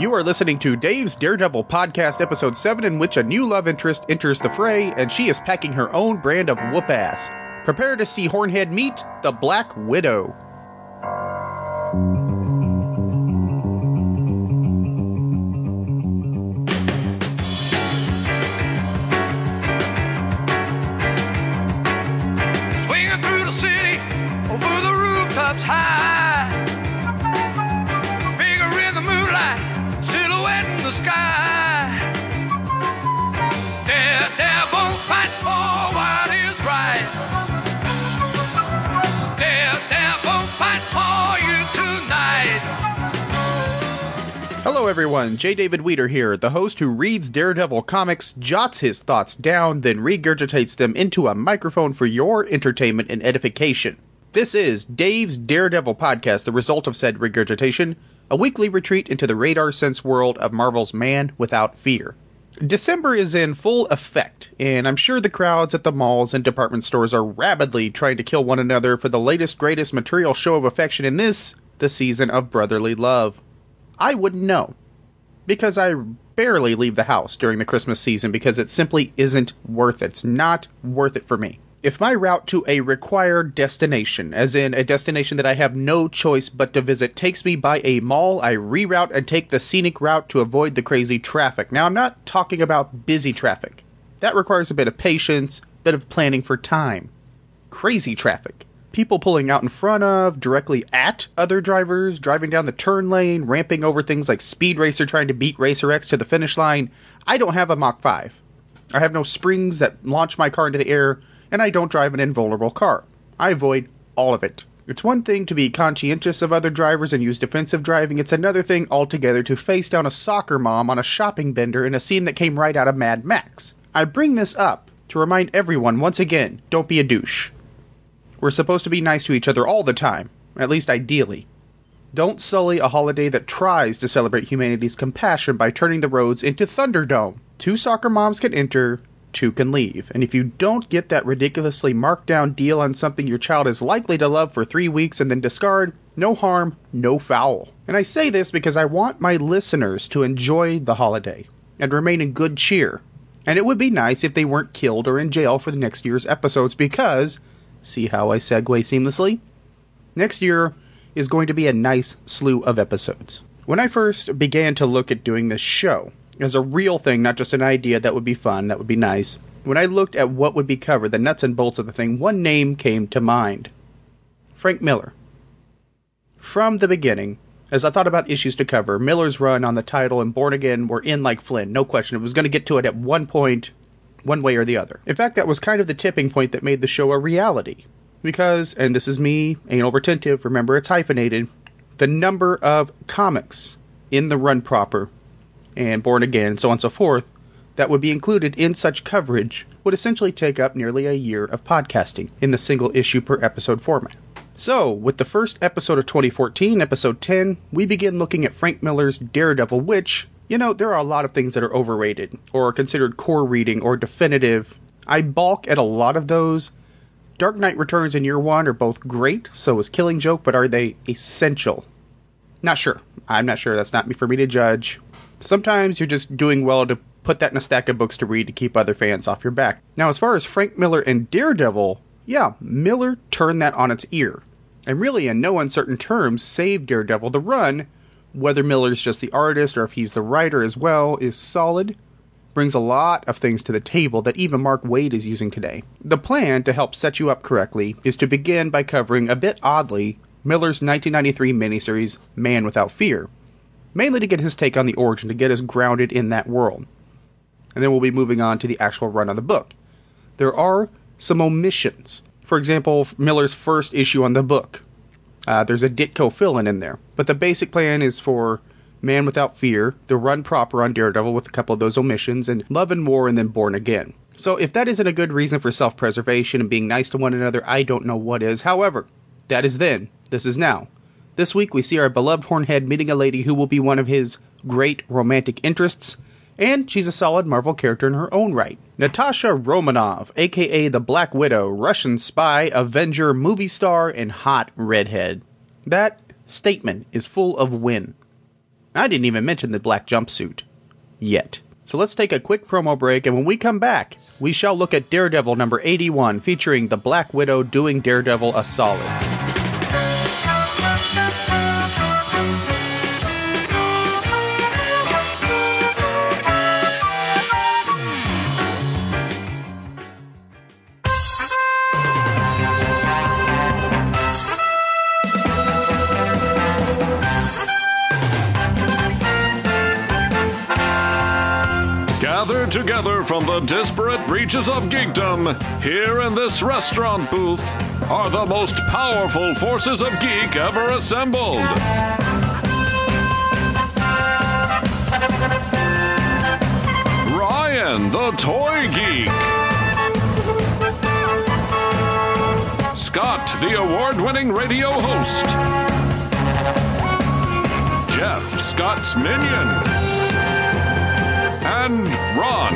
You are listening to Dave's Daredevil Podcast, Episode 7, in which a new love interest enters the fray and she is packing her own brand of whoop ass. Prepare to see Hornhead meet the Black Widow. Everyone. J. David Weeder here, the host who reads Daredevil comics, jots his thoughts down, then regurgitates them into a microphone for your entertainment and edification. This is Dave's Daredevil Podcast, the result of said regurgitation, a weekly retreat into the radar sense world of Marvel's Man Without Fear. December is in full effect, and I'm sure the crowds at the malls and department stores are rabidly trying to kill one another for the latest, greatest material show of affection in this, the season of brotherly love. I wouldn't know. Because I barely leave the house during the Christmas season because it simply isn't worth it. It's not worth it for me. If my route to a required destination, as in a destination that I have no choice but to visit, takes me by a mall, I reroute and take the scenic route to avoid the crazy traffic. Now, I'm not talking about busy traffic. That requires a bit of patience, a bit of planning for time. Crazy traffic people pulling out in front of, directly at other drivers, driving down the turn lane, ramping over things like Speed Racer trying to beat Racer X to the finish line. I don't have a Mach 5. I have no springs that launch my car into the air, and I don't drive an invulnerable car. I avoid all of it. It's one thing to be conscientious of other drivers and use defensive driving, it's another thing altogether to face down a soccer mom on a shopping bender in a scene that came right out of Mad Max. I bring this up to remind everyone once again don't be a douche. We're supposed to be nice to each other all the time, at least ideally. Don't sully a holiday that tries to celebrate humanity's compassion by turning the roads into Thunderdome. Two soccer moms can enter, two can leave. And if you don't get that ridiculously marked down deal on something your child is likely to love for three weeks and then discard, no harm, no foul. And I say this because I want my listeners to enjoy the holiday and remain in good cheer. And it would be nice if they weren't killed or in jail for the next year's episodes because See how I segue seamlessly? Next year is going to be a nice slew of episodes. When I first began to look at doing this show as a real thing, not just an idea that would be fun, that would be nice, when I looked at what would be covered, the nuts and bolts of the thing, one name came to mind Frank Miller. From the beginning, as I thought about issues to cover, Miller's run on the title and Born Again were in like Flynn, no question. It was going to get to it at one point one way or the other. In fact, that was kind of the tipping point that made the show a reality. Because, and this is me, anal retentive, remember it's hyphenated, the number of comics in the run proper and Born Again, so on and so forth, that would be included in such coverage would essentially take up nearly a year of podcasting in the single issue per episode format. So, with the first episode of 2014, episode 10, we begin looking at Frank Miller's Daredevil, which, you know, there are a lot of things that are overrated, or considered core reading, or definitive. I balk at a lot of those. Dark Knight Returns and Year One are both great, so is Killing Joke, but are they essential? Not sure. I'm not sure. That's not for me to judge. Sometimes you're just doing well to put that in a stack of books to read to keep other fans off your back. Now, as far as Frank Miller and Daredevil, yeah, Miller turned that on its ear. And really, in no uncertain terms, saved Daredevil the run whether Miller's just the artist or if he's the writer as well, is solid. Brings a lot of things to the table that even Mark Waid is using today. The plan, to help set you up correctly, is to begin by covering, a bit oddly, Miller's 1993 miniseries, Man Without Fear, mainly to get his take on the origin, to get us grounded in that world. And then we'll be moving on to the actual run of the book. There are some omissions. For example, Miller's first issue on the book, uh, there's a Ditko fill-in in there, but the basic plan is for Man Without Fear, the run proper on Daredevil with a couple of those omissions, and Love and War, and then Born Again. So if that isn't a good reason for self-preservation and being nice to one another, I don't know what is. However, that is then. This is now. This week we see our beloved Hornhead meeting a lady who will be one of his great romantic interests, and she's a solid Marvel character in her own right. Natasha Romanoff, aka the Black Widow, Russian spy, Avenger, movie star, and hot redhead. That statement is full of win. I didn't even mention the black jumpsuit. Yet. So let's take a quick promo break, and when we come back, we shall look at Daredevil number 81, featuring the Black Widow doing Daredevil a solid. Together from the disparate reaches of geekdom, here in this restaurant booth, are the most powerful forces of geek ever assembled. Ryan, the toy geek. Scott, the award winning radio host. Jeff, Scott's minion. And Ron,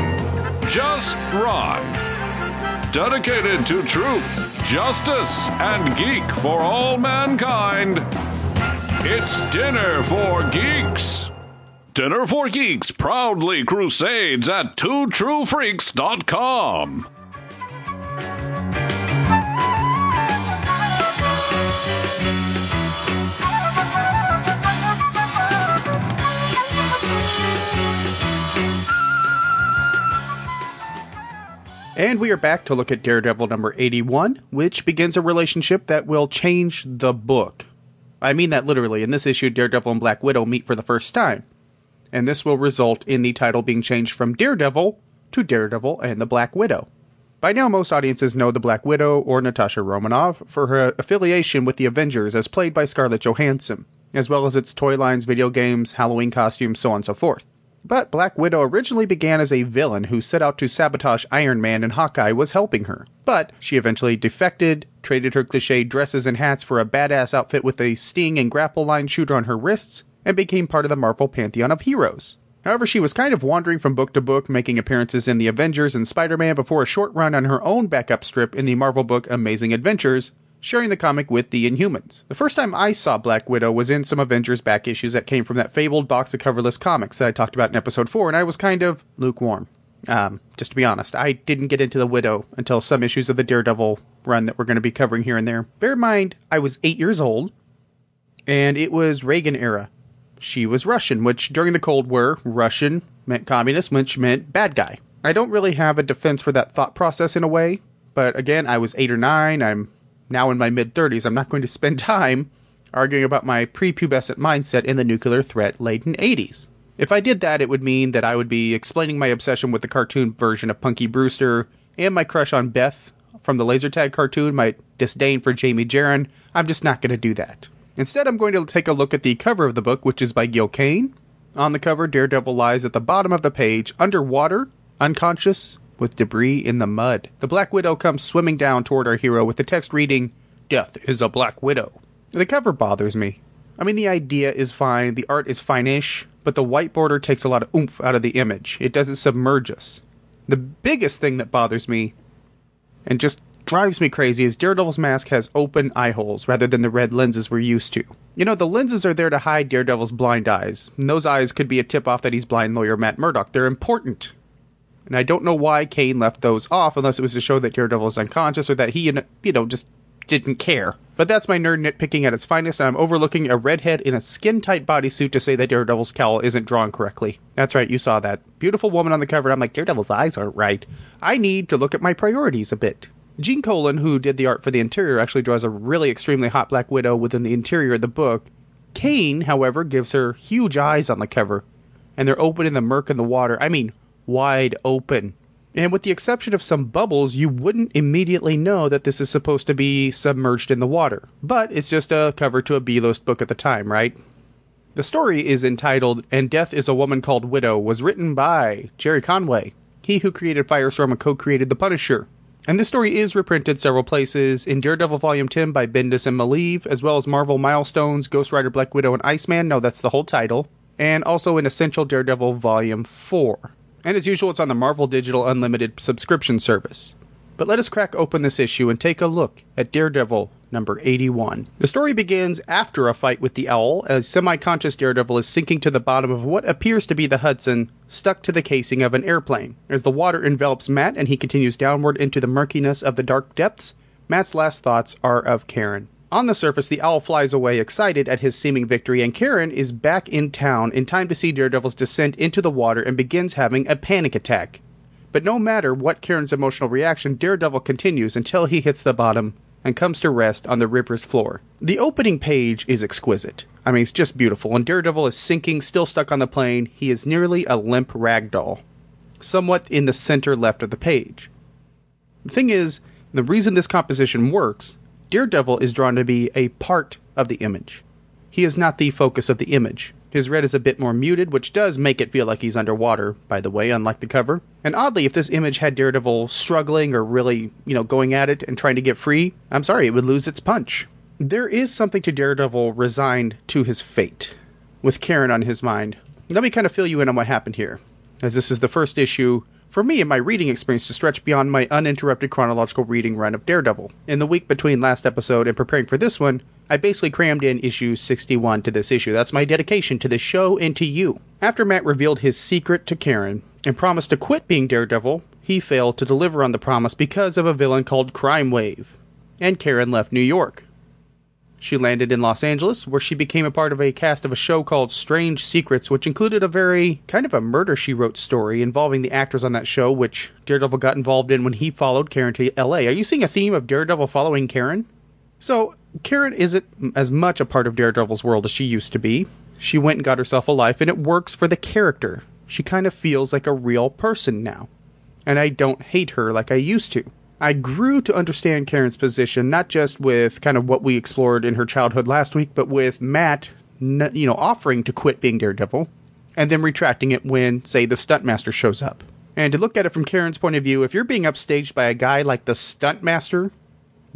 just Ron. Dedicated to truth, justice, and geek for all mankind. It's Dinner for Geeks. Dinner for Geeks proudly crusades at twotruefreaks.com. And we are back to look at Daredevil number 81, which begins a relationship that will change the book. I mean that literally. In this issue, Daredevil and Black Widow meet for the first time. And this will result in the title being changed from Daredevil to Daredevil and the Black Widow. By now, most audiences know the Black Widow or Natasha Romanoff for her affiliation with the Avengers as played by Scarlett Johansson, as well as its toy lines, video games, Halloween costumes, so on and so forth. But Black Widow originally began as a villain who set out to sabotage Iron Man and Hawkeye was helping her. But she eventually defected, traded her cliche dresses and hats for a badass outfit with a sting and grapple line shooter on her wrists, and became part of the Marvel pantheon of heroes. However, she was kind of wandering from book to book, making appearances in the Avengers and Spider Man before a short run on her own backup strip in the Marvel book Amazing Adventures, sharing the comic with the Inhumans. The first time I saw Black Widow was in some Avengers back issues that came from that fabled box of coverless comics that I talked about in episode 4, and I was kind of lukewarm. Um, just to be honest, I didn't get into the Widow until some issues of the Daredevil run that we're going to be covering here and there. Bear in mind, I was eight years old, and it was Reagan era. She was Russian, which during the Cold War, Russian meant communist, which meant bad guy. I don't really have a defense for that thought process in a way, but again, I was eight or nine. I'm now in my mid 30s. I'm not going to spend time arguing about my prepubescent mindset in the nuclear threat laden 80s. If I did that, it would mean that I would be explaining my obsession with the cartoon version of Punky Brewster and my crush on Beth from the laser tag cartoon, my disdain for Jamie Jaren. I'm just not going to do that. Instead, I'm going to take a look at the cover of the book, which is by Gil Kane. On the cover, Daredevil lies at the bottom of the page, underwater, unconscious, with debris in the mud. The Black Widow comes swimming down toward our hero with the text reading, Death is a Black Widow. The cover bothers me. I mean, the idea is fine, the art is fine-ish, but the white border takes a lot of oomph out of the image. It doesn't submerge us. The biggest thing that bothers me, and just drives me crazy, is Daredevil's mask has open eye holes rather than the red lenses we're used to. You know, the lenses are there to hide Daredevil's blind eyes, and those eyes could be a tip off that he's blind lawyer Matt Murdock. They're important. And I don't know why Kane left those off unless it was to show that Daredevil is unconscious or that he, you know, just didn't care. But that's my nerd nitpicking at its finest, and I'm overlooking a redhead in a skin tight bodysuit to say that Daredevil's cowl isn't drawn correctly. That's right, you saw that. Beautiful woman on the cover, I'm like, Daredevil's eyes aren't right. I need to look at my priorities a bit. Gene Colan, who did the art for the interior, actually draws a really extremely hot Black Widow within the interior of the book. Kane, however, gives her huge eyes on the cover, and they're open in the murk and the water. I mean, wide open. And with the exception of some bubbles, you wouldn't immediately know that this is supposed to be submerged in the water. But it's just a cover to a B-list book at the time, right? The story is entitled And Death is a Woman Called Widow, was written by Gerry Conway, he who created Firestorm and co-created The Punisher. And this story is reprinted several places in Daredevil Volume 10 by Bendis and Maleev, as well as Marvel Milestones, Ghost Rider, Black Widow, and Iceman. No, that's the whole title. And also in Essential Daredevil Volume 4. And as usual, it's on the Marvel Digital Unlimited subscription service. But let us crack open this issue and take a look at Daredevil number 81. The story begins after a fight with the owl, as semi conscious Daredevil is sinking to the bottom of what appears to be the Hudson, stuck to the casing of an airplane. As the water envelops Matt and he continues downward into the murkiness of the dark depths, Matt's last thoughts are of Karen. On the surface, the owl flies away excited at his seeming victory, and Karen is back in town in time to see Daredevil's descent into the water and begins having a panic attack. But no matter what Karen's emotional reaction, Daredevil continues until he hits the bottom and comes to rest on the river's floor. The opening page is exquisite. I mean, it's just beautiful, and Daredevil is sinking, still stuck on the plane. He is nearly a limp rag doll, somewhat in the center left of the page. The thing is, the reason this composition works, Daredevil is drawn to be a part of the image. He is not the focus of the image. His red is a bit more muted, which does make it feel like he's underwater, by the way, unlike the cover. And oddly, if this image had Daredevil struggling or really, you know, going at it and trying to get free, I'm sorry, it would lose its punch. There is something to Daredevil resigned to his fate, with Karen on his mind. Let me kind of fill you in on what happened here, as this is the first issue for me in my reading experience to stretch beyond my uninterrupted chronological reading run of Daredevil. In the week between last episode and preparing for this one, I basically crammed in issue 61 to this issue. That's my dedication to the show and to you. After Matt revealed his secret to Karen and promised to quit being Daredevil, he failed to deliver on the promise because of a villain called Crime Wave. And Karen left New York. She landed in Los Angeles, where she became a part of a cast of a show called Strange Secrets, which included a very kind of a murder she wrote story involving the actors on that show, which Daredevil got involved in when he followed Karen to LA. Are you seeing a theme of Daredevil following Karen? So, Karen isn't as much a part of Daredevil's world as she used to be. She went and got herself a life, and it works for the character. She kind of feels like a real person now. And I don't hate her like I used to. I grew to understand Karen's position, not just with kind of what we explored in her childhood last week, but with Matt, you know, offering to quit being Daredevil and then retracting it when, say, the Stuntmaster shows up. And to look at it from Karen's point of view, if you're being upstaged by a guy like the Stuntmaster,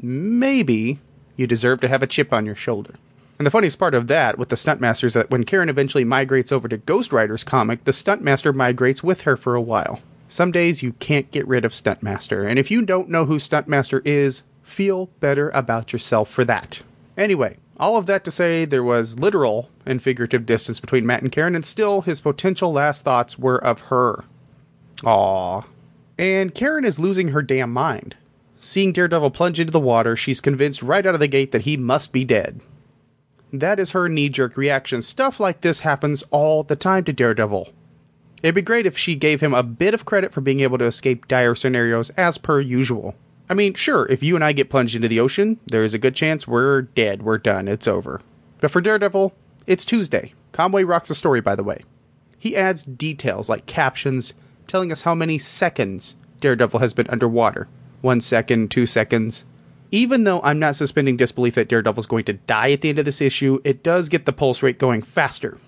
maybe you deserve to have a chip on your shoulder. And the funniest part of that with the Stuntmaster is that when Karen eventually migrates over to Ghost Rider's comic, the Stuntmaster migrates with her for a while. Some days you can't get rid of Stuntmaster, and if you don't know who Stuntmaster is, feel better about yourself for that. Anyway, all of that to say there was literal and figurative distance between Matt and Karen, and still his potential last thoughts were of her. Aww. And Karen is losing her damn mind. Seeing Daredevil plunge into the water, she's convinced right out of the gate that he must be dead. That is her knee jerk reaction. Stuff like this happens all the time to Daredevil. It'd be great if she gave him a bit of credit for being able to escape dire scenarios as per usual. I mean, sure, if you and I get plunged into the ocean, there is a good chance we're dead, we're done, it's over. But for Daredevil, it's Tuesday. Conway rocks the story, by the way. He adds details like captions telling us how many seconds Daredevil has been underwater one second, two seconds. Even though I'm not suspending disbelief that Daredevil's going to die at the end of this issue, it does get the pulse rate going faster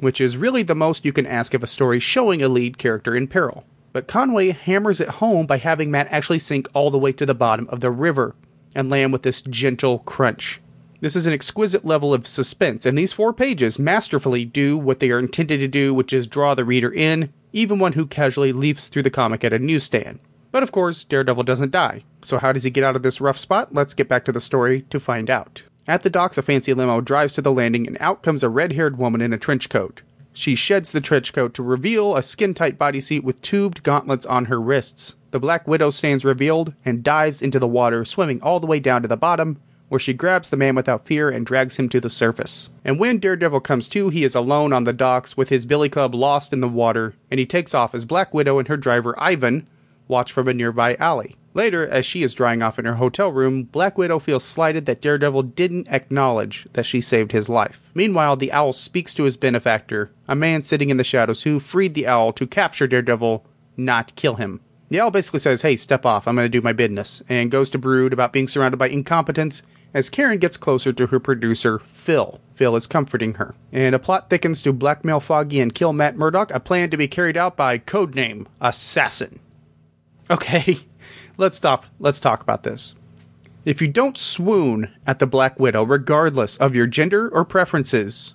which is really the most you can ask of a story showing a lead character in peril. But Conway hammers it home by having Matt actually sink all the way to the bottom of the river and land with this gentle crunch. This is an exquisite level of suspense, and these four pages masterfully do what they are intended to do, which is draw the reader in, even one who casually leafs through the comic at a newsstand. But of course, Daredevil doesn't die. So, how does he get out of this rough spot? Let's get back to the story to find out. At the docks, a fancy limo drives to the landing, and out comes a red haired woman in a trench coat. She sheds the trench coat to reveal a skin tight bodysuit with tubed gauntlets on her wrists. The Black Widow stands revealed and dives into the water, swimming all the way down to the bottom, where she grabs the man without fear and drags him to the surface. And when Daredevil comes to, he is alone on the docks with his billy club lost in the water, and he takes off as Black Widow and her driver Ivan watch from a nearby alley. Later, as she is drying off in her hotel room, Black Widow feels slighted that Daredevil didn't acknowledge that she saved his life. Meanwhile, the owl speaks to his benefactor, a man sitting in the shadows who freed the owl to capture Daredevil, not kill him. The owl basically says, Hey, step off, I'm going to do my business, and goes to brood about being surrounded by incompetence as Karen gets closer to her producer, Phil. Phil is comforting her. And a plot thickens to blackmail Foggy and kill Matt Murdock, a plan to be carried out by codename Assassin. Okay, let's stop. Let's talk about this. If you don't swoon at the Black Widow, regardless of your gender or preferences,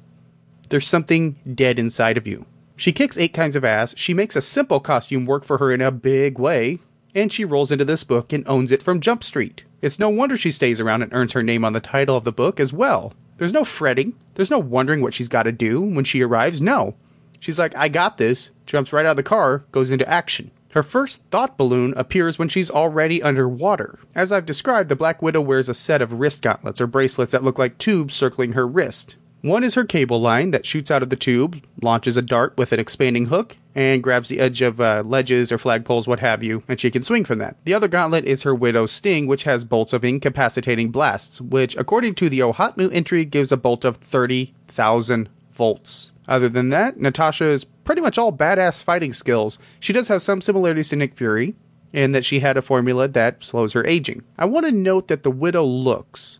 there's something dead inside of you. She kicks eight kinds of ass. She makes a simple costume work for her in a big way. and she rolls into this book and owns it from Jump Street. It's no wonder she stays around and earns her name on the title of the book as well. There's no fretting, there's no wondering what she's got to do when she arrives. No. She's like, I got this, jumps right out of the car, goes into action. Her first thought balloon appears when she's already underwater. As I've described, the Black Widow wears a set of wrist gauntlets or bracelets that look like tubes circling her wrist. One is her cable line that shoots out of the tube, launches a dart with an expanding hook, and grabs the edge of uh, ledges or flagpoles, what have you, and she can swing from that. The other gauntlet is her Widow's Sting, which has bolts of incapacitating blasts, which, according to the OHOTMU entry, gives a bolt of 30,000 volts. Other than that, Natasha is pretty much all badass fighting skills. She does have some similarities to Nick Fury, in that she had a formula that slows her aging. I want to note that the Widow looks,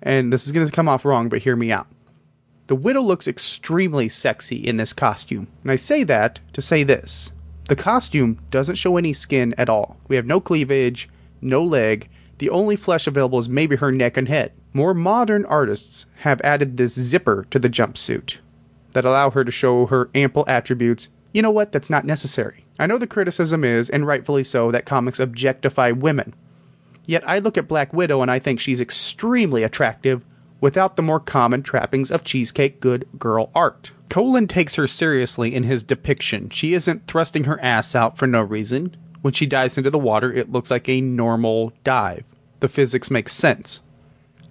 and this is going to come off wrong, but hear me out. The Widow looks extremely sexy in this costume. And I say that to say this the costume doesn't show any skin at all. We have no cleavage, no leg. The only flesh available is maybe her neck and head. More modern artists have added this zipper to the jumpsuit that allow her to show her ample attributes. You know what? That's not necessary. I know the criticism is, and rightfully so, that comics objectify women. Yet I look at Black Widow and I think she's extremely attractive without the more common trappings of cheesecake good girl art. Colan takes her seriously in his depiction. She isn't thrusting her ass out for no reason. When she dives into the water, it looks like a normal dive. The physics makes sense.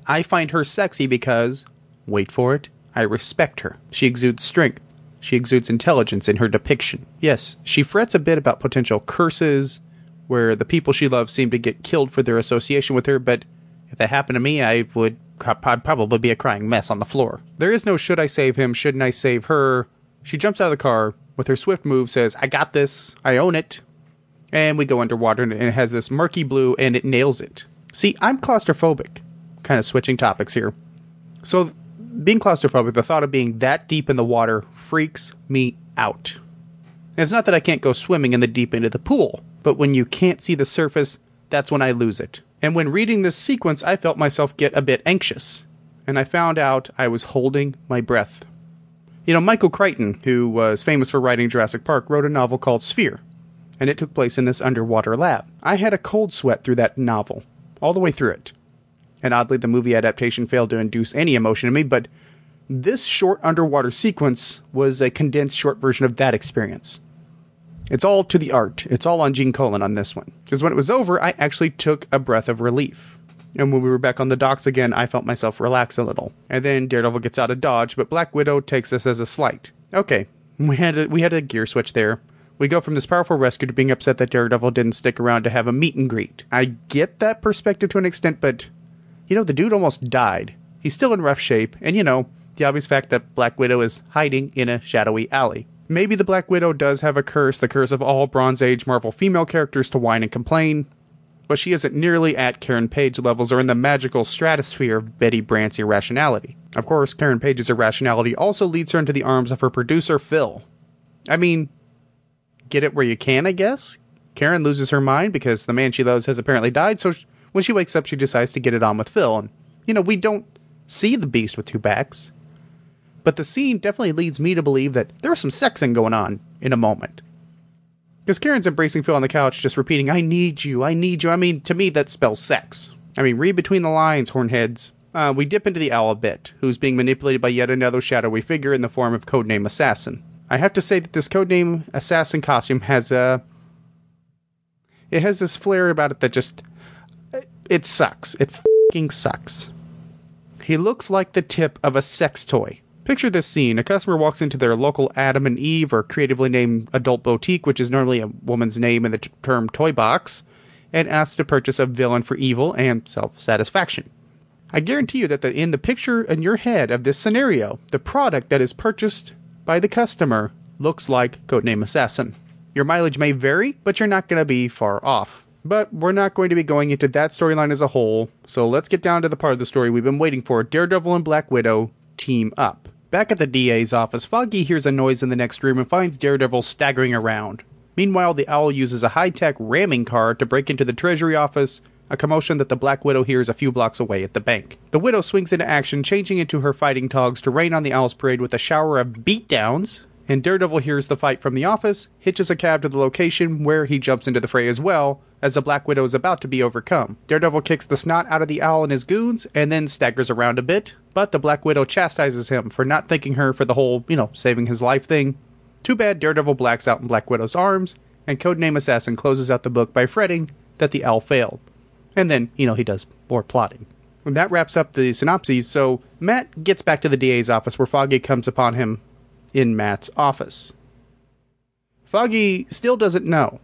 I find her sexy because, wait for it, I respect her. She exudes strength. She exudes intelligence in her depiction. Yes, she frets a bit about potential curses, where the people she loves seem to get killed for their association with her, but if that happened to me, I would I'd probably be a crying mess on the floor. There is no should I save him, shouldn't I save her. She jumps out of the car with her swift move, says, I got this, I own it. And we go underwater and it has this murky blue and it nails it. See, I'm claustrophobic. Kind of switching topics here. So, being claustrophobic, the thought of being that deep in the water freaks me out. And it's not that I can't go swimming in the deep end of the pool, but when you can't see the surface, that's when I lose it. And when reading this sequence, I felt myself get a bit anxious. And I found out I was holding my breath. You know, Michael Crichton, who was famous for writing Jurassic Park, wrote a novel called Sphere, and it took place in this underwater lab. I had a cold sweat through that novel, all the way through it. And oddly, the movie adaptation failed to induce any emotion in me, but this short underwater sequence was a condensed short version of that experience. It's all to the art. It's all on Gene Colan on this one. Because when it was over, I actually took a breath of relief. And when we were back on the docks again, I felt myself relax a little. And then Daredevil gets out of dodge, but Black Widow takes this as a slight. Okay, we had a, we had a gear switch there. We go from this powerful rescue to being upset that Daredevil didn't stick around to have a meet and greet. I get that perspective to an extent, but you know, the dude almost died. He's still in rough shape, and you know, the obvious fact that Black Widow is hiding in a shadowy alley. Maybe the Black Widow does have a curse, the curse of all Bronze Age Marvel female characters to whine and complain, but she isn't nearly at Karen Page levels or in the magical stratosphere of Betty Brant's irrationality. Of course, Karen Page's irrationality also leads her into the arms of her producer, Phil. I mean, get it where you can, I guess? Karen loses her mind because the man she loves has apparently died, so when she wakes up, she decides to get it on with Phil. And, you know, we don't see the beast with two backs but the scene definitely leads me to believe that there was some sexing going on in a moment. Because Karen's embracing Phil on the couch, just repeating, I need you, I need you. I mean, to me, that spells sex. I mean, read between the lines, hornheads. Uh, we dip into the owl a bit, who's being manipulated by yet another shadowy figure in the form of Codename Assassin. I have to say that this Codename Assassin costume has a. It has this flair about it that just. It sucks. It fucking sucks. He looks like the tip of a sex toy. Picture this scene. A customer walks into their local Adam and Eve or creatively named adult boutique, which is normally a woman's name in the t- term toy box, and asks to purchase a villain for evil and self satisfaction. I guarantee you that the, in the picture in your head of this scenario, the product that is purchased by the customer looks like Codename Assassin. Your mileage may vary, but you're not going to be far off. But we're not going to be going into that storyline as a whole, so let's get down to the part of the story we've been waiting for Daredevil and Black Widow team up. Back at the DA's office, Foggy hears a noise in the next room and finds Daredevil staggering around. Meanwhile, the Owl uses a high tech ramming car to break into the Treasury office, a commotion that the Black Widow hears a few blocks away at the bank. The Widow swings into action, changing into her fighting togs to rain on the Owl's parade with a shower of beatdowns, and Daredevil hears the fight from the office, hitches a cab to the location where he jumps into the fray as well, as the Black Widow is about to be overcome. Daredevil kicks the snot out of the owl and his goons and then staggers around a bit, but the Black Widow chastises him for not thanking her for the whole, you know, saving his life thing. Too bad Daredevil blacks out in Black Widow's arms, and Codename Assassin closes out the book by fretting that the owl failed. And then, you know, he does more plotting. And that wraps up the synopses, so Matt gets back to the DA's office where Foggy comes upon him in Matt's office. Foggy still doesn't know,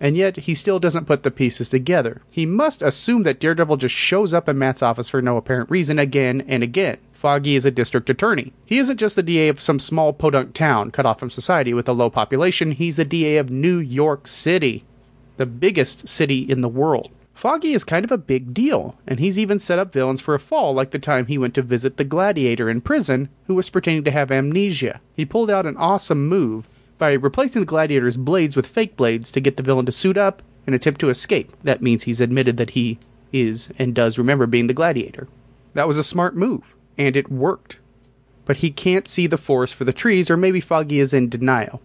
and yet he still doesn't put the pieces together. He must assume that Daredevil just shows up in Matt's office for no apparent reason again and again. Foggy is a district attorney. He isn't just the DA of some small podunk town cut off from society with a low population, he's the DA of New York City, the biggest city in the world. Foggy is kind of a big deal, and he's even set up villains for a fall, like the time he went to visit the gladiator in prison, who was pretending to have amnesia. He pulled out an awesome move by replacing the gladiator's blades with fake blades to get the villain to suit up and attempt to escape. That means he's admitted that he is and does remember being the gladiator. That was a smart move, and it worked. But he can't see the forest for the trees, or maybe Foggy is in denial.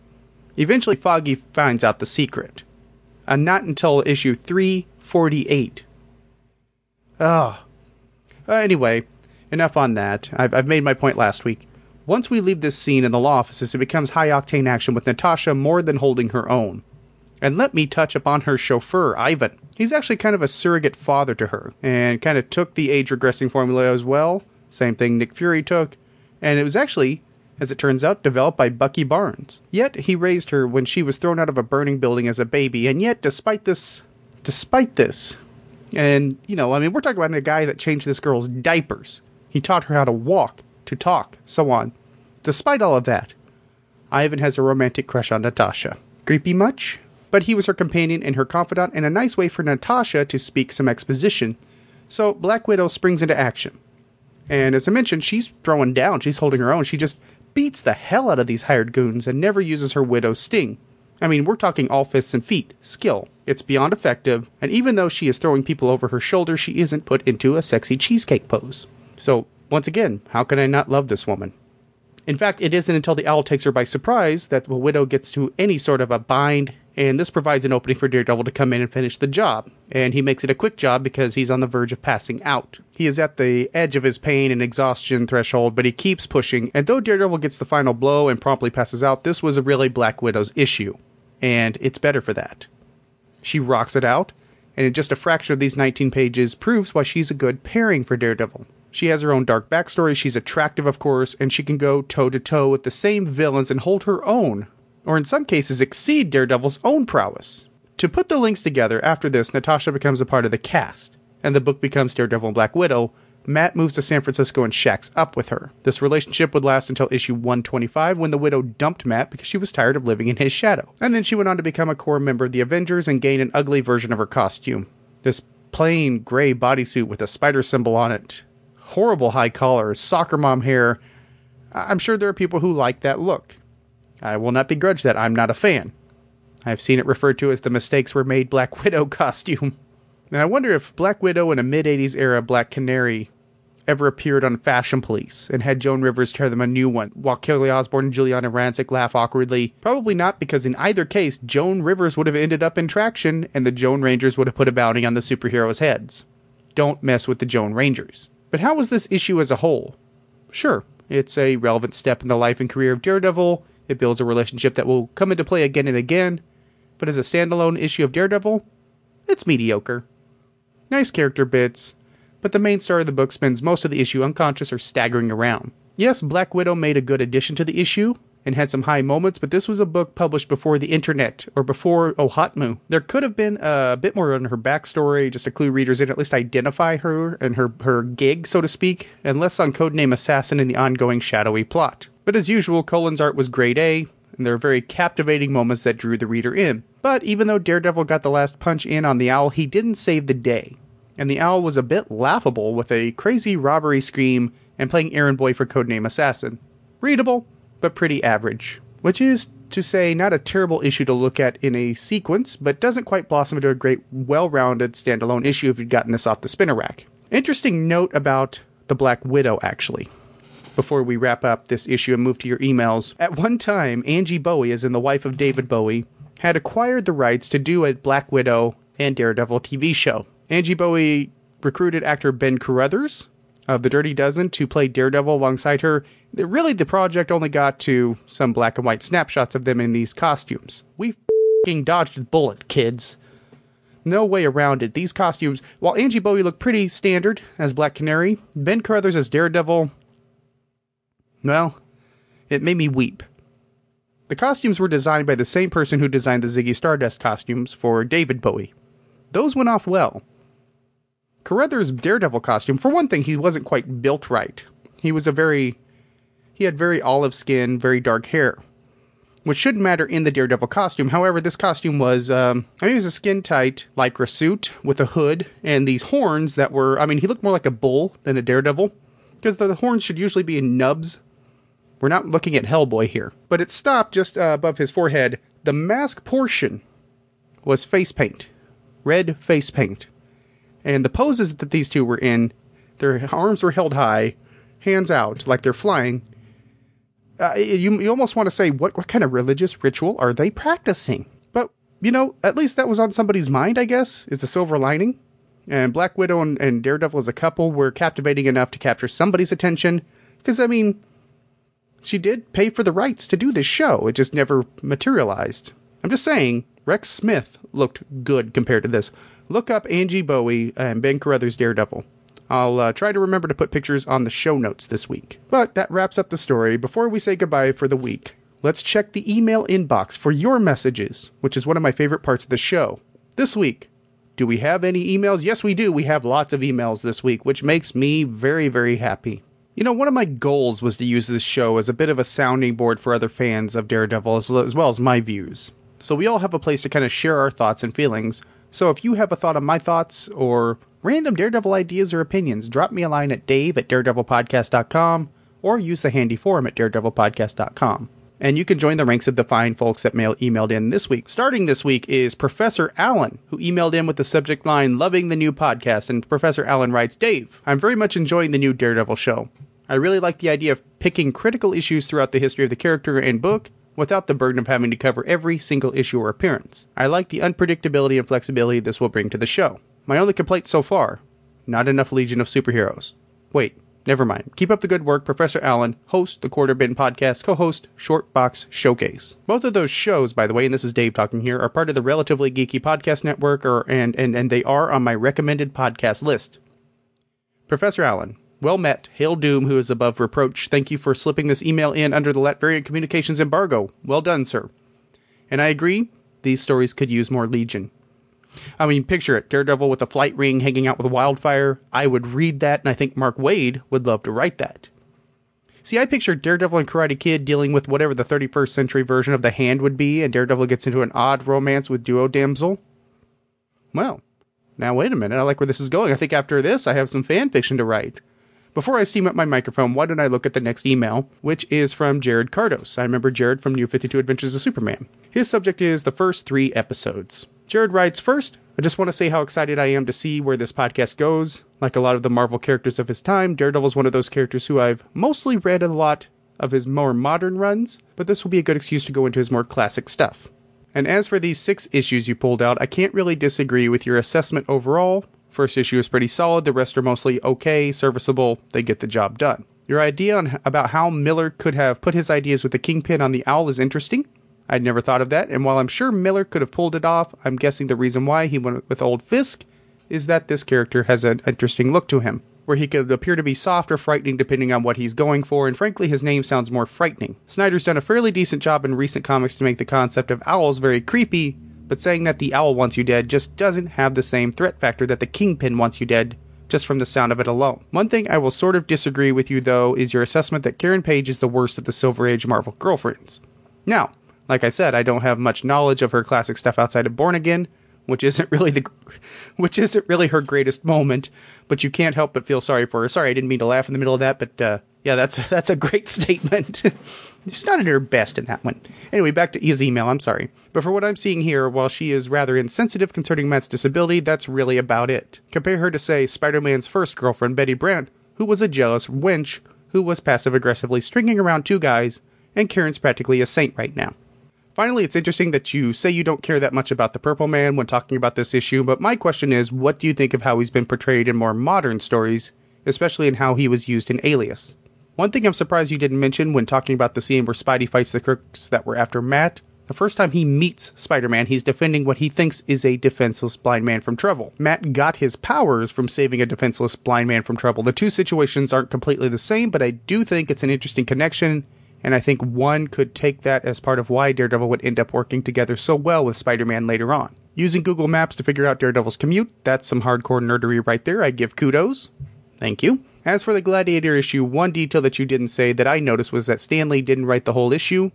Eventually, Foggy finds out the secret. And not until issue 3 48. Oh. Uh, anyway, enough on that. I've, I've made my point last week. Once we leave this scene in the law offices, it becomes high octane action with Natasha more than holding her own. And let me touch upon her chauffeur, Ivan. He's actually kind of a surrogate father to her, and kind of took the age regressing formula as well. Same thing Nick Fury took. And it was actually, as it turns out, developed by Bucky Barnes. Yet he raised her when she was thrown out of a burning building as a baby, and yet, despite this despite this, and, you know, I mean, we're talking about a guy that changed this girl's diapers. He taught her how to walk, to talk, so on. Despite all of that, Ivan has a romantic crush on Natasha. Creepy much? But he was her companion and her confidant, and a nice way for Natasha to speak some exposition. So Black Widow springs into action. And as I mentioned, she's throwing down, she's holding her own. She just beats the hell out of these hired goons and never uses her widow's sting. I mean, we're talking all fists and feet, skill. It's beyond effective, and even though she is throwing people over her shoulder, she isn't put into a sexy cheesecake pose. So, once again, how can I not love this woman? In fact, it isn't until the owl takes her by surprise that the widow gets to any sort of a bind, and this provides an opening for Daredevil to come in and finish the job. And he makes it a quick job because he's on the verge of passing out. He is at the edge of his pain and exhaustion threshold, but he keeps pushing, and though Daredevil gets the final blow and promptly passes out, this was a really Black Widow's issue. And it's better for that. She rocks it out, and in just a fraction of these 19 pages proves why she's a good pairing for Daredevil. She has her own dark backstory, she's attractive, of course, and she can go toe to toe with the same villains and hold her own, or in some cases exceed Daredevil's own prowess. To put the links together, after this, Natasha becomes a part of the cast, and the book becomes Daredevil and Black Widow. Matt moves to San Francisco and shacks up with her. This relationship would last until issue 125 when the widow dumped Matt because she was tired of living in his shadow. And then she went on to become a core member of the Avengers and gain an ugly version of her costume. This plain gray bodysuit with a spider symbol on it. Horrible high collar, soccer mom hair. I'm sure there are people who like that look. I will not begrudge that. I'm not a fan. I've seen it referred to as the mistakes were made Black Widow costume. And I wonder if Black Widow in a mid 80s era Black Canary ever appeared on Fashion Police and had Joan Rivers tear them a new one, while Kelly Osbourne and Giuliana Rancic laugh awkwardly. Probably not, because in either case, Joan Rivers would have ended up in traction and the Joan Rangers would have put a bounty on the superheroes' heads. Don't mess with the Joan Rangers. But how was this issue as a whole? Sure, it's a relevant step in the life and career of Daredevil. It builds a relationship that will come into play again and again. But as a standalone issue of Daredevil, it's mediocre. Nice character bits, but the main star of the book spends most of the issue unconscious or staggering around. Yes, Black Widow made a good addition to the issue and had some high moments, but this was a book published before the internet or before OHOTMU. There could have been a bit more on her backstory, just to clue readers in, at least identify her and her, her gig, so to speak, and less on Codename Assassin and the ongoing shadowy plot. But as usual, Colan's art was grade A, and there are very captivating moments that drew the reader in. But even though Daredevil got the last punch in on the owl, he didn't save the day and the owl was a bit laughable with a crazy robbery scheme and playing errand boy for Codename Assassin. Readable, but pretty average. Which is to say, not a terrible issue to look at in a sequence, but doesn't quite blossom into a great, well rounded standalone issue if you'd gotten this off the spinner rack. Interesting note about the Black Widow, actually. Before we wrap up this issue and move to your emails, at one time, Angie Bowie, as in the wife of David Bowie, had acquired the rights to do a Black Widow and Daredevil TV show. Angie Bowie recruited actor Ben Carruthers of The Dirty Dozen to play Daredevil alongside her. Really, the project only got to some black and white snapshots of them in these costumes. We fing dodged a bullet, kids. No way around it. These costumes, while Angie Bowie looked pretty standard as Black Canary, Ben Carruthers as Daredevil, well, it made me weep. The costumes were designed by the same person who designed the Ziggy Stardust costumes for David Bowie. Those went off well. Carruthers' Daredevil costume, for one thing, he wasn't quite built right. He was a very. He had very olive skin, very dark hair. Which shouldn't matter in the Daredevil costume. However, this costume was. Um, I mean, it was a skin tight Lycra suit with a hood and these horns that were. I mean, he looked more like a bull than a Daredevil. Because the horns should usually be in nubs. We're not looking at Hellboy here. But it stopped just uh, above his forehead. The mask portion was face paint. Red face paint and the poses that these two were in, their arms were held high, hands out, like they're flying. Uh, you, you almost want to say, what, what kind of religious ritual are they practicing? But, you know, at least that was on somebody's mind, I guess, is the silver lining. And Black Widow and, and Daredevil as a couple were captivating enough to capture somebody's attention. Because, I mean, she did pay for the rights to do this show, it just never materialized. I'm just saying, Rex Smith looked good compared to this look up Angie Bowie and Ben Carruthers Daredevil. I'll uh, try to remember to put pictures on the show notes this week. But that wraps up the story. Before we say goodbye for the week, let's check the email inbox for your messages, which is one of my favorite parts of the show. This week, do we have any emails? Yes, we do. We have lots of emails this week, which makes me very, very happy. You know, one of my goals was to use this show as a bit of a sounding board for other fans of Daredevil as, as well as my views. So we all have a place to kind of share our thoughts and feelings so if you have a thought on my thoughts or random Daredevil ideas or opinions, drop me a line at dave at daredevilpodcast.com or use the handy forum at daredevilpodcast.com. And you can join the ranks of the fine folks that mail emailed in this week. Starting this week is Professor Allen, who emailed in with the subject line, Loving the New Podcast. And Professor Allen writes, Dave, I'm very much enjoying the new Daredevil show. I really like the idea of picking critical issues throughout the history of the character and book without the burden of having to cover every single issue or appearance. I like the unpredictability and flexibility this will bring to the show. My only complaint so far not enough Legion of Superheroes. Wait, never mind. Keep up the good work, Professor Allen, host the Quarter Bin Podcast, co host Short Box Showcase. Both of those shows, by the way, and this is Dave talking here, are part of the Relatively Geeky Podcast Network, or, and, and, and they are on my recommended podcast list. Professor Allen, well met. Hail Doom, who is above reproach. Thank you for slipping this email in under the Latverian Communications embargo. Well done, sir. And I agree, these stories could use more Legion. I mean, picture it Daredevil with a flight ring hanging out with wildfire. I would read that, and I think Mark Waid would love to write that. See, I picture Daredevil and Karate Kid dealing with whatever the 31st century version of the hand would be, and Daredevil gets into an odd romance with Duo Damsel. Well, now wait a minute. I like where this is going. I think after this, I have some fan fiction to write. Before I steam up my microphone, why don't I look at the next email, which is from Jared Cardos. I remember Jared from New 52 Adventures of Superman. His subject is the first three episodes. Jared writes First, I just want to say how excited I am to see where this podcast goes. Like a lot of the Marvel characters of his time, Daredevil is one of those characters who I've mostly read a lot of his more modern runs, but this will be a good excuse to go into his more classic stuff. And as for these six issues you pulled out, I can't really disagree with your assessment overall, First issue is pretty solid, the rest are mostly okay, serviceable, they get the job done. Your idea on, about how Miller could have put his ideas with the Kingpin on the Owl is interesting. I'd never thought of that, and while I'm sure Miller could have pulled it off, I'm guessing the reason why he went with Old Fisk is that this character has an interesting look to him, where he could appear to be soft or frightening depending on what he's going for, and frankly, his name sounds more frightening. Snyder's done a fairly decent job in recent comics to make the concept of owls very creepy, but saying that the owl wants you dead just doesn't have the same threat factor that the kingpin wants you dead just from the sound of it alone. One thing I will sort of disagree with you though is your assessment that Karen Page is the worst of the Silver Age Marvel girlfriends. Now, like I said, I don't have much knowledge of her classic stuff outside of Born Again, which isn't really the which isn't really her greatest moment, but you can't help but feel sorry for her. Sorry, I didn't mean to laugh in the middle of that, but uh, yeah, that's that's a great statement. She's not at her best in that one. Anyway, back to his email. I'm sorry. But for what I'm seeing here, while she is rather insensitive concerning Matt's disability, that's really about it. Compare her to, say, Spider Man's first girlfriend, Betty Brant, who was a jealous wench who was passive aggressively stringing around two guys, and Karen's practically a saint right now. Finally, it's interesting that you say you don't care that much about the Purple Man when talking about this issue, but my question is what do you think of how he's been portrayed in more modern stories, especially in how he was used in Alias? One thing I'm surprised you didn't mention when talking about the scene where Spidey fights the crooks that were after Matt, the first time he meets Spider Man, he's defending what he thinks is a defenseless blind man from trouble. Matt got his powers from saving a defenseless blind man from trouble. The two situations aren't completely the same, but I do think it's an interesting connection and I think one could take that as part of why Daredevil would end up working together so well with Spider Man later on. Using Google Maps to figure out Daredevil's commute, that's some hardcore nerdery right there. I give kudos. Thank you. As for the Gladiator issue, one detail that you didn't say that I noticed was that Stan Lee didn't write the whole issue.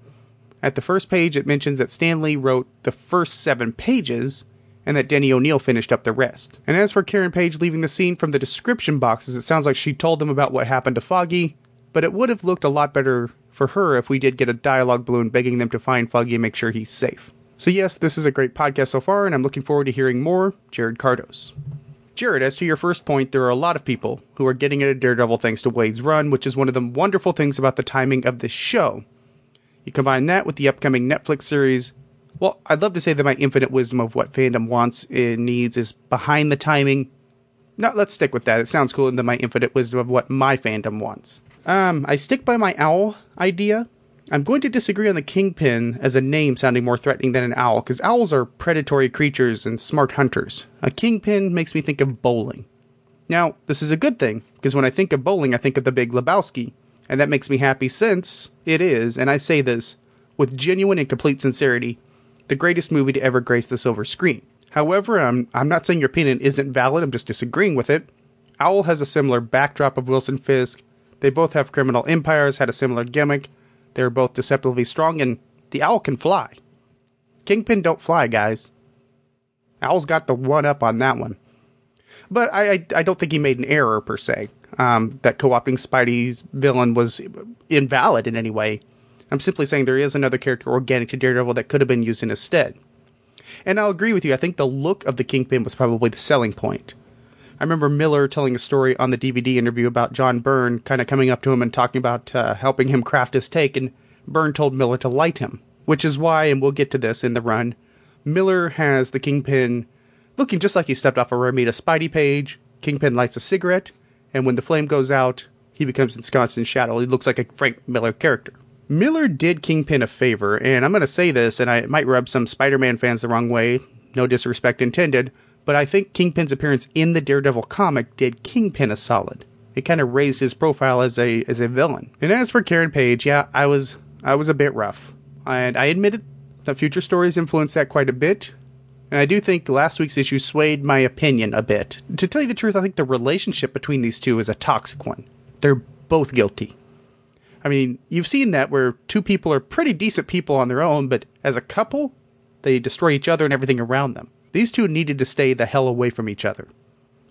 At the first page, it mentions that Stan Lee wrote the first seven pages, and that Denny O'Neil finished up the rest. And as for Karen Page leaving the scene from the description boxes, it sounds like she told them about what happened to Foggy, but it would have looked a lot better for her if we did get a dialogue balloon begging them to find Foggy and make sure he's safe. So, yes, this is a great podcast so far, and I'm looking forward to hearing more. Jared Cardos. Jared, as to your first point, there are a lot of people who are getting into Daredevil thanks to Waid's run, which is one of the wonderful things about the timing of this show. You combine that with the upcoming Netflix series. Well, I'd love to say that my infinite wisdom of what fandom wants and needs is behind the timing. No, let's stick with that. It sounds cool, and then my infinite wisdom of what my fandom wants. Um, I stick by my owl idea. I'm going to disagree on the kingpin as a name sounding more threatening than an owl, because owls are predatory creatures and smart hunters. A kingpin makes me think of bowling. Now, this is a good thing, because when I think of bowling, I think of the Big Lebowski, and that makes me happy since it is, and I say this with genuine and complete sincerity, the greatest movie to ever grace the silver screen. However, I'm, I'm not saying your opinion isn't valid, I'm just disagreeing with it. Owl has a similar backdrop of Wilson Fisk, they both have criminal empires, had a similar gimmick. They're both deceptively strong, and the owl can fly. Kingpin don't fly, guys. Owl's got the one up on that one. But I, I, I don't think he made an error per se. Um, that co-opting Spidey's villain was invalid in any way. I'm simply saying there is another character organic to Daredevil that could have been used in his stead. And I'll agree with you. I think the look of the Kingpin was probably the selling point. I remember Miller telling a story on the DVD interview about John Byrne kind of coming up to him and talking about uh, helping him craft his take, and Byrne told Miller to light him, which is why, and we'll get to this in the run, Miller has the Kingpin looking just like he stepped off a Romita Spidey page. Kingpin lights a cigarette, and when the flame goes out, he becomes ensconced in shadow. He looks like a Frank Miller character. Miller did Kingpin a favor, and I'm going to say this, and I might rub some Spider Man fans the wrong way, no disrespect intended, but I think Kingpin's appearance in the Daredevil comic did Kingpin a solid. It kind of raised his profile as a as a villain. And as for Karen Page, yeah, I was I was a bit rough, and I admitted that future stories influenced that quite a bit. And I do think last week's issue swayed my opinion a bit. To tell you the truth, I think the relationship between these two is a toxic one. They're both guilty. I mean, you've seen that where two people are pretty decent people on their own, but as a couple, they destroy each other and everything around them. These two needed to stay the hell away from each other.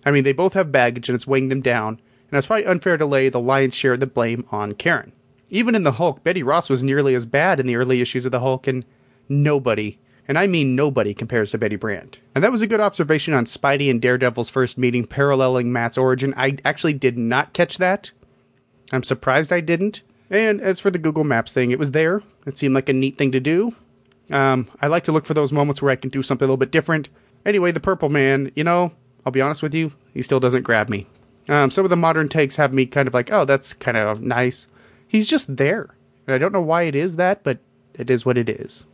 I mean, they both have baggage and it's weighing them down, and it's probably unfair to lay the lion's share of the blame on Karen. Even in the Hulk, Betty Ross was nearly as bad in the early issues of the Hulk, and nobody, and I mean nobody, compares to Betty Brant. And that was a good observation on Spidey and Daredevil's first meeting paralleling Matt's origin. I actually did not catch that. I'm surprised I didn't. And as for the Google Maps thing, it was there. It seemed like a neat thing to do. Um, I like to look for those moments where I can do something a little bit different. Anyway, the Purple Man, you know, I'll be honest with you, he still doesn't grab me. Um, some of the modern takes have me kind of like, oh, that's kind of nice. He's just there. And I don't know why it is that, but it is what it is.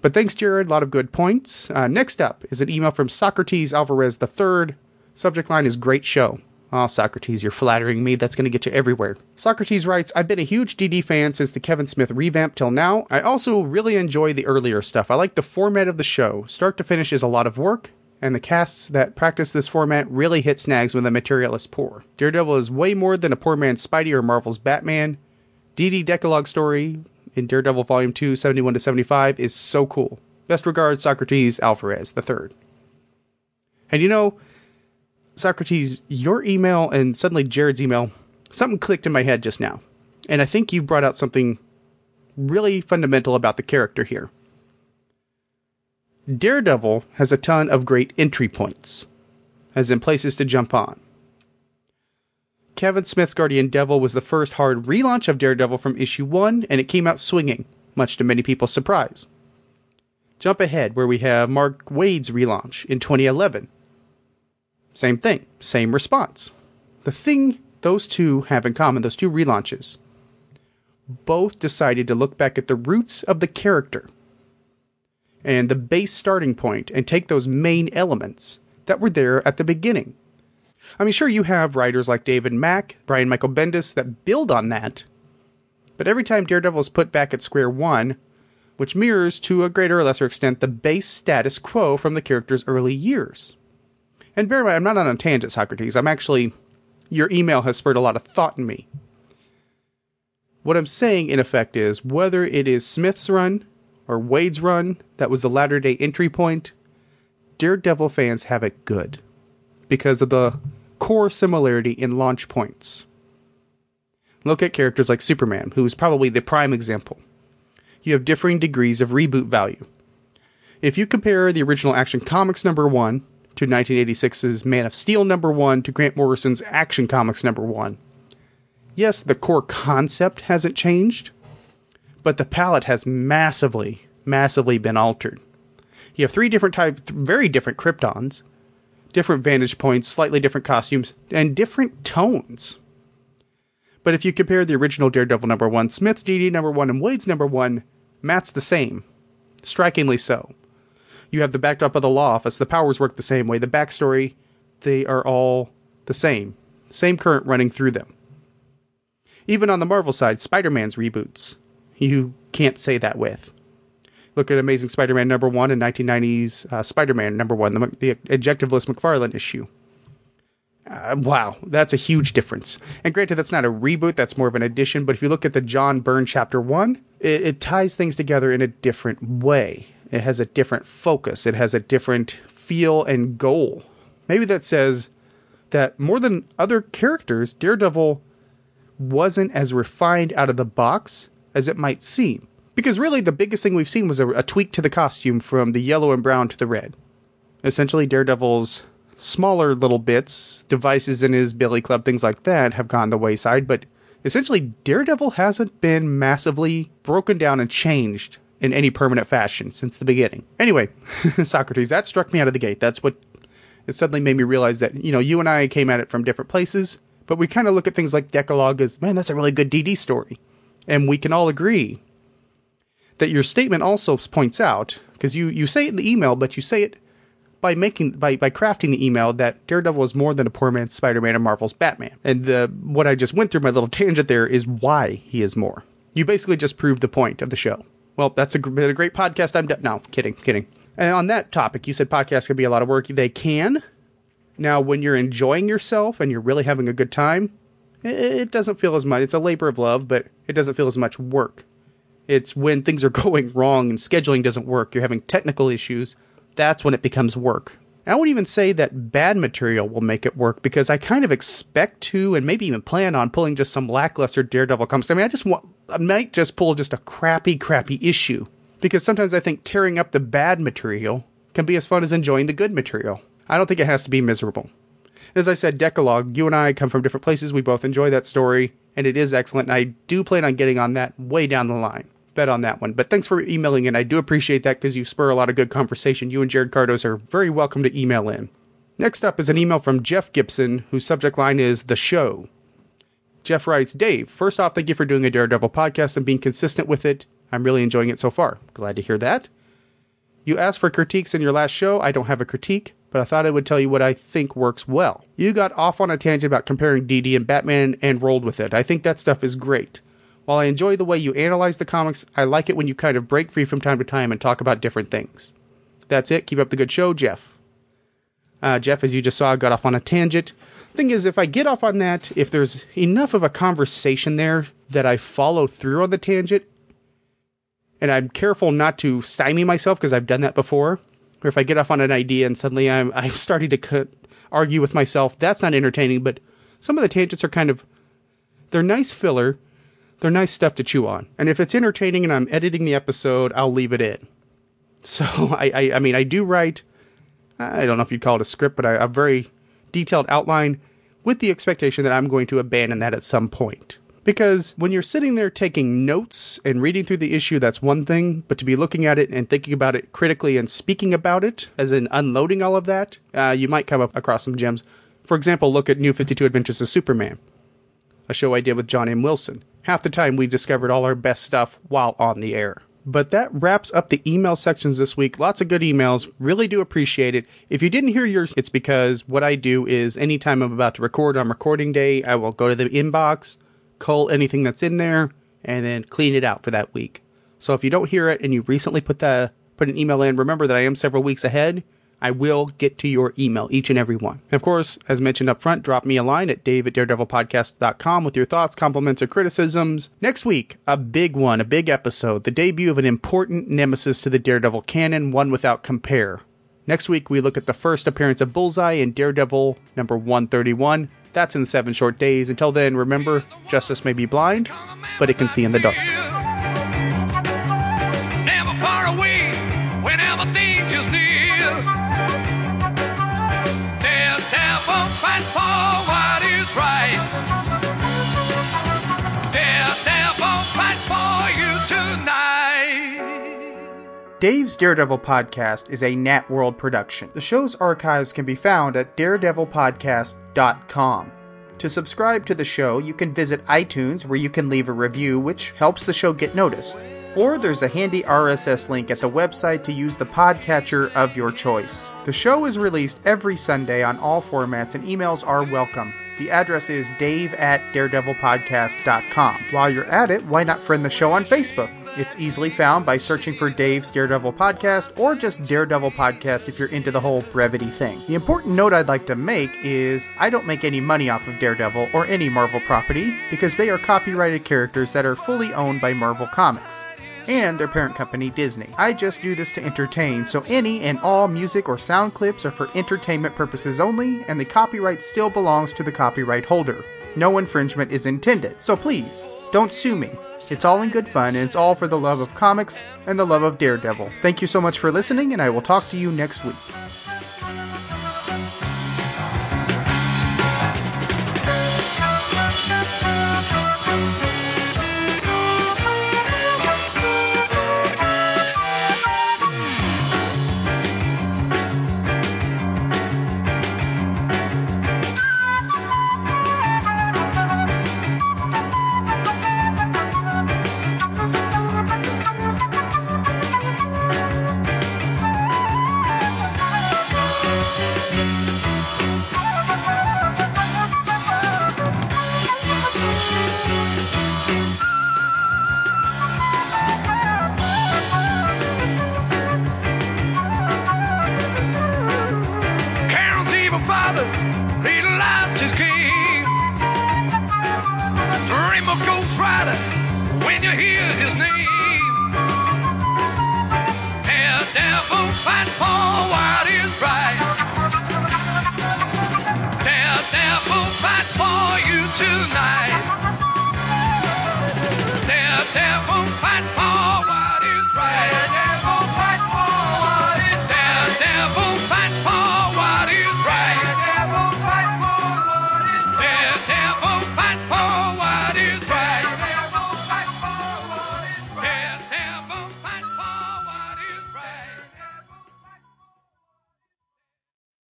But thanks, Jared. A lot of good points. Uh, next up is an email from Socrates Alvarez III. Subject line is Great Show. Oh, Socrates, you're flattering me. That's going to get you everywhere. Socrates writes I've been a huge DD fan since the Kevin Smith revamp till now. I also really enjoy the earlier stuff. I like the format of the show. Start to finish is a lot of work, and the casts that practice this format really hit snags when the material is poor. Daredevil is way more than a poor man's Spidey or Marvel's Batman. DD Decalogue story in Daredevil Volume 2, 71 to 75 is so cool. Best regards, Socrates Alvarez III. And you know, Socrates, your email and suddenly Jared's email, something clicked in my head just now. And I think you brought out something really fundamental about the character here. Daredevil has a ton of great entry points, as in places to jump on. Kevin Smith's Guardian Devil was the first hard relaunch of Daredevil from issue 1, and it came out swinging. much to many people's surprise. Jump ahead, where we have Mark Waid's relaunch in 2011. Same thing, same response. The thing those two have in common, those two relaunches, both decided to look back at the roots of the character and the base starting point and take those main elements that were there at the beginning. I mean, sure, you have writers like David Mack, Brian Michael Bendis that build on that, but every time Daredevil is put back at square one, which mirrors to a greater or lesser extent the base status quo from the character's early years. And bear in mind, I'm not on a tangent, Socrates. I'm actually, your email has spurred a lot of thought in me. What I'm saying, in effect, is whether it is Smith's run or Waid's run that was the latter day entry point, Daredevil fans have it good because of the core similarity in launch points. Look at characters like Superman, who is probably the prime example. You have differing degrees of reboot value. If you compare the original Action Comics number 1 to 1986's Man of Steel number 1 to Grant Morrison's Action Comics number 1, yes, the core concept hasn't changed, but the palette has massively, massively been altered. You have three different types, very different Kryptons, different vantage points, slightly different costumes, and different tones. But if you compare the original Daredevil number one, Smith's DD number one, and Waid's number one, Matt's the same. Strikingly so. You have the backdrop of the law office, the powers work the same way, the backstory, they are all the same. Same current running through them. Even on the Marvel side, Spider Man's reboots you can't say that with. Look at Amazing Spider-Man number one and 1990s uh, Spider-Man number one, the, the Adjectiveless McFarlane issue. Uh, wow, that's a huge difference. And granted, that's not a reboot; that's more of an addition. But if you look at the John Byrne chapter one, it, it ties things together in a different way. It has a different focus. It has a different feel and goal. Maybe that says that more than other characters, Daredevil wasn't as refined out of the box as it might seem. Because really, the biggest thing we've seen was a, a tweak to the costume from the yellow and brown to the red. Essentially, Daredevil's smaller little bits, devices in his billy club, things like that, have gone the wayside, but essentially, Daredevil hasn't been massively broken down and changed in any permanent fashion since the beginning. Anyway, Socrates, that struck me out of the gate. That's what it suddenly made me realize that, you know, you and I came at it from different places, but we kind of look at things like Decalogue as, man, that's a really good DD story. And we can all agree that your statement also points out, because you, you say it in the email, but you say it by making by, by crafting the email that Daredevil is more than a poor man's Spider-Man and Marvel's Batman. And the what I just went through my little tangent there is why he is more. You basically just proved the point of the show. Well, that's a, a great podcast. I'm no kidding, kidding. And on that topic, you said podcasts can be a lot of work. They can. Now, when you're enjoying yourself and you're really having a good time, it doesn't feel as much. It's a labor of love, but it doesn't feel as much work. It's when things are going wrong and scheduling doesn't work, you're having technical issues, that's when it becomes work. I wouldn't even say that bad material will make it work because I kind of expect to and maybe even plan on pulling just some lackluster Daredevil comics. I mean, I just want, I might just pull just a crappy, crappy issue because sometimes I think tearing up the bad material can be as fun as enjoying the good material. I don't think it has to be miserable. As I said, Decalogue, you and I come from different places. We both enjoy that story, and it is excellent. And I do plan on getting on that way down the line. Bet on that one. But thanks for emailing in. I do appreciate that because you spur a lot of good conversation. You and Jared Cardos are very welcome to email in. Next up is an email from Jeff Gibson, whose subject line is The Show. Jeff writes Dave, first off, thank you for doing a Daredevil podcast and being consistent with it. I'm really enjoying it so far. Glad to hear that. You asked for critiques in your last show. I don't have a critique but I thought I would tell you what I think works well. You got off on a tangent about comparing DD and Batman and rolled with it. I think that stuff is great. While I enjoy the way you analyze the comics, I like it when you kind of break free from time to time and talk about different things. That's it. Keep up the good show, Jeff. Uh, Jeff, as you just saw, got off on a tangent. Thing is, if I get off on that, if there's enough of a conversation there that I follow through on the tangent, and I'm careful not to stymie myself because I've done that before, or if I get off on an idea and suddenly I'm I'm starting to argue with myself, that's not entertaining. But some of the tangents are kind of they're nice filler. They're nice stuff to chew on. And if it's entertaining and I'm editing the episode, I'll leave it in. So I I, I mean I do write. I don't know if you'd call it a script, but I, a very detailed outline with the expectation that I'm going to abandon that at some point. Because when you're sitting there taking notes and reading through the issue, that's one thing, but to be looking at it and thinking about it critically and speaking about it, as in unloading all of that, uh, you might come up across some gems. For example, look at New 52 Adventures of Superman, a show I did with John M. Wilson. Half the time we discovered all our best stuff while on the air. But that wraps up the email sections this week. Lots of good emails. Really do appreciate it. If you didn't hear yours, it's because what I do is anytime I'm about to record on recording day, I will go to the inbox, cull anything that's in there, and then clean it out for that week. So if you don't hear it and you recently put the put an email in, remember that I am several weeks ahead. I will get to your email, each and every one. Of course, as mentioned up front, drop me a line at dave at daredevilpodcast.com with your thoughts, compliments, or criticisms. Next week, a big one, a big episode, the debut of an important nemesis to the Daredevil canon, one without compare. Next week, we look at the first appearance of Bullseye in Daredevil number 131. That's in seven short days. Until then, remember, justice may be blind, but it can see in the dark. Fights for what is right. Daredevil fights for you tonight. Dave's Daredevil podcast is a Nat World production. The show's archives can be found at daredevilpodcast.com. To subscribe to the show, you can visit iTunes where you can leave a review, which helps the show get noticed. Or there's a handy RSS link at the website to use the podcatcher of your choice. The show is released every Sunday on all formats and emails are welcome. The address is dave at daredevilpodcast.com. While you're at it, why not friend the show on Facebook? It's easily found by searching for Dave's Daredevil Podcast or just Daredevil Podcast if you're into the whole brevity thing. The important note I'd like to make is I don't make any money off of Daredevil or any Marvel property because they are copyrighted characters that are fully owned by Marvel Comics and their parent company Disney. I just do this to entertain, so any and all music or sound clips are for entertainment purposes only, and the copyright still belongs to the copyright holder. No infringement is intended, so please, don't sue me. It's all in good fun, and it's all for the love of comics and the love of Daredevil. Thank you so much for listening, and I will talk to you next week.